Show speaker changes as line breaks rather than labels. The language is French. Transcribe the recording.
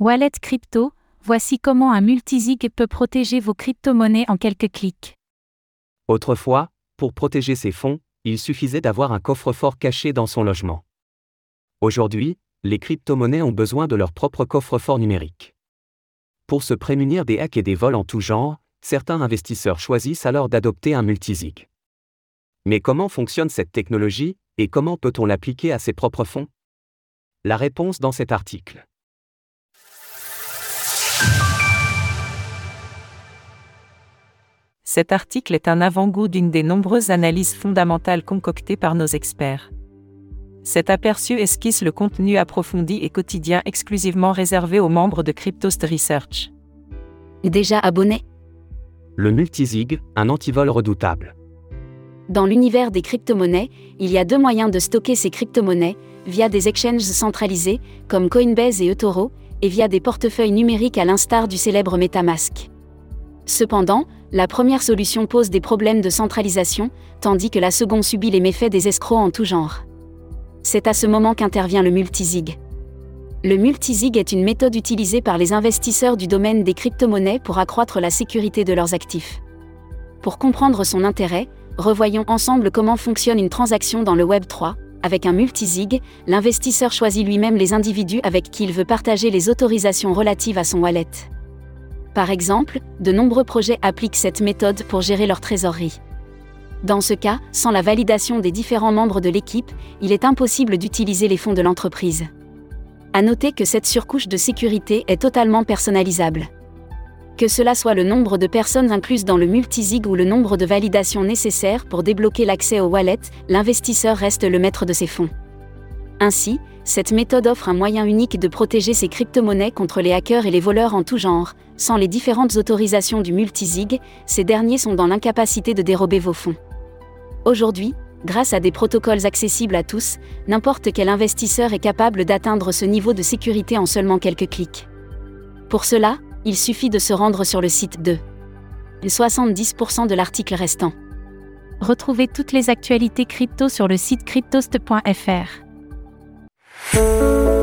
Wallet crypto, voici comment un multisig peut protéger vos crypto-monnaies en quelques clics.
Autrefois, pour protéger ses fonds, il suffisait d'avoir un coffre-fort caché dans son logement. Aujourd'hui, les crypto-monnaies ont besoin de leur propre coffre-fort numérique. Pour se prémunir des hacks et des vols en tout genre, certains investisseurs choisissent alors d'adopter un multisig. Mais comment fonctionne cette technologie et comment peut-on l'appliquer à ses propres fonds? La réponse dans cet article.
Cet article est un avant-goût d'une des nombreuses analyses fondamentales concoctées par nos experts. Cet aperçu esquisse le contenu approfondi et quotidien exclusivement réservé aux membres de Cryptost Research.
Déjà abonné?
Le multisig, un antivol redoutable.
Dans l'univers des crypto-monnaies, il y a deux moyens de stocker ces crypto-monnaies, via des exchanges centralisés, comme Coinbase et eToro, et via des portefeuilles numériques à l'instar du célèbre MetaMask. Cependant, la première solution pose des problèmes de centralisation, tandis que la seconde subit les méfaits des escrocs en tout genre. C'est à ce moment qu'intervient le multisig. Le multisig est une méthode utilisée par les investisseurs du domaine des crypto-monnaies pour accroître la sécurité de leurs actifs. Pour comprendre son intérêt, revoyons ensemble comment fonctionne une transaction dans le Web 3. Avec un multisig, l'investisseur choisit lui-même les individus avec qui il veut partager les autorisations relatives à son wallet. Par exemple, de nombreux projets appliquent cette méthode pour gérer leur trésorerie. Dans ce cas, sans la validation des différents membres de l'équipe, il est impossible d'utiliser les fonds de l'entreprise. À noter que cette surcouche de sécurité est totalement personnalisable. Que cela soit le nombre de personnes incluses dans le multisig ou le nombre de validations nécessaires pour débloquer l'accès au wallet, l'investisseur reste le maître de ses fonds. Ainsi, cette méthode offre un moyen unique de protéger ses crypto-monnaies contre les hackers et les voleurs en tout genre. Sans les différentes autorisations du multisig, ces derniers sont dans l'incapacité de dérober vos fonds. Aujourd'hui, grâce à des protocoles accessibles à tous, n'importe quel investisseur est capable d'atteindre ce niveau de sécurité en seulement quelques clics. Pour cela, il suffit de se rendre sur le site de 70% de l'article restant.
Retrouvez toutes les actualités crypto sur le site cryptost.fr. Música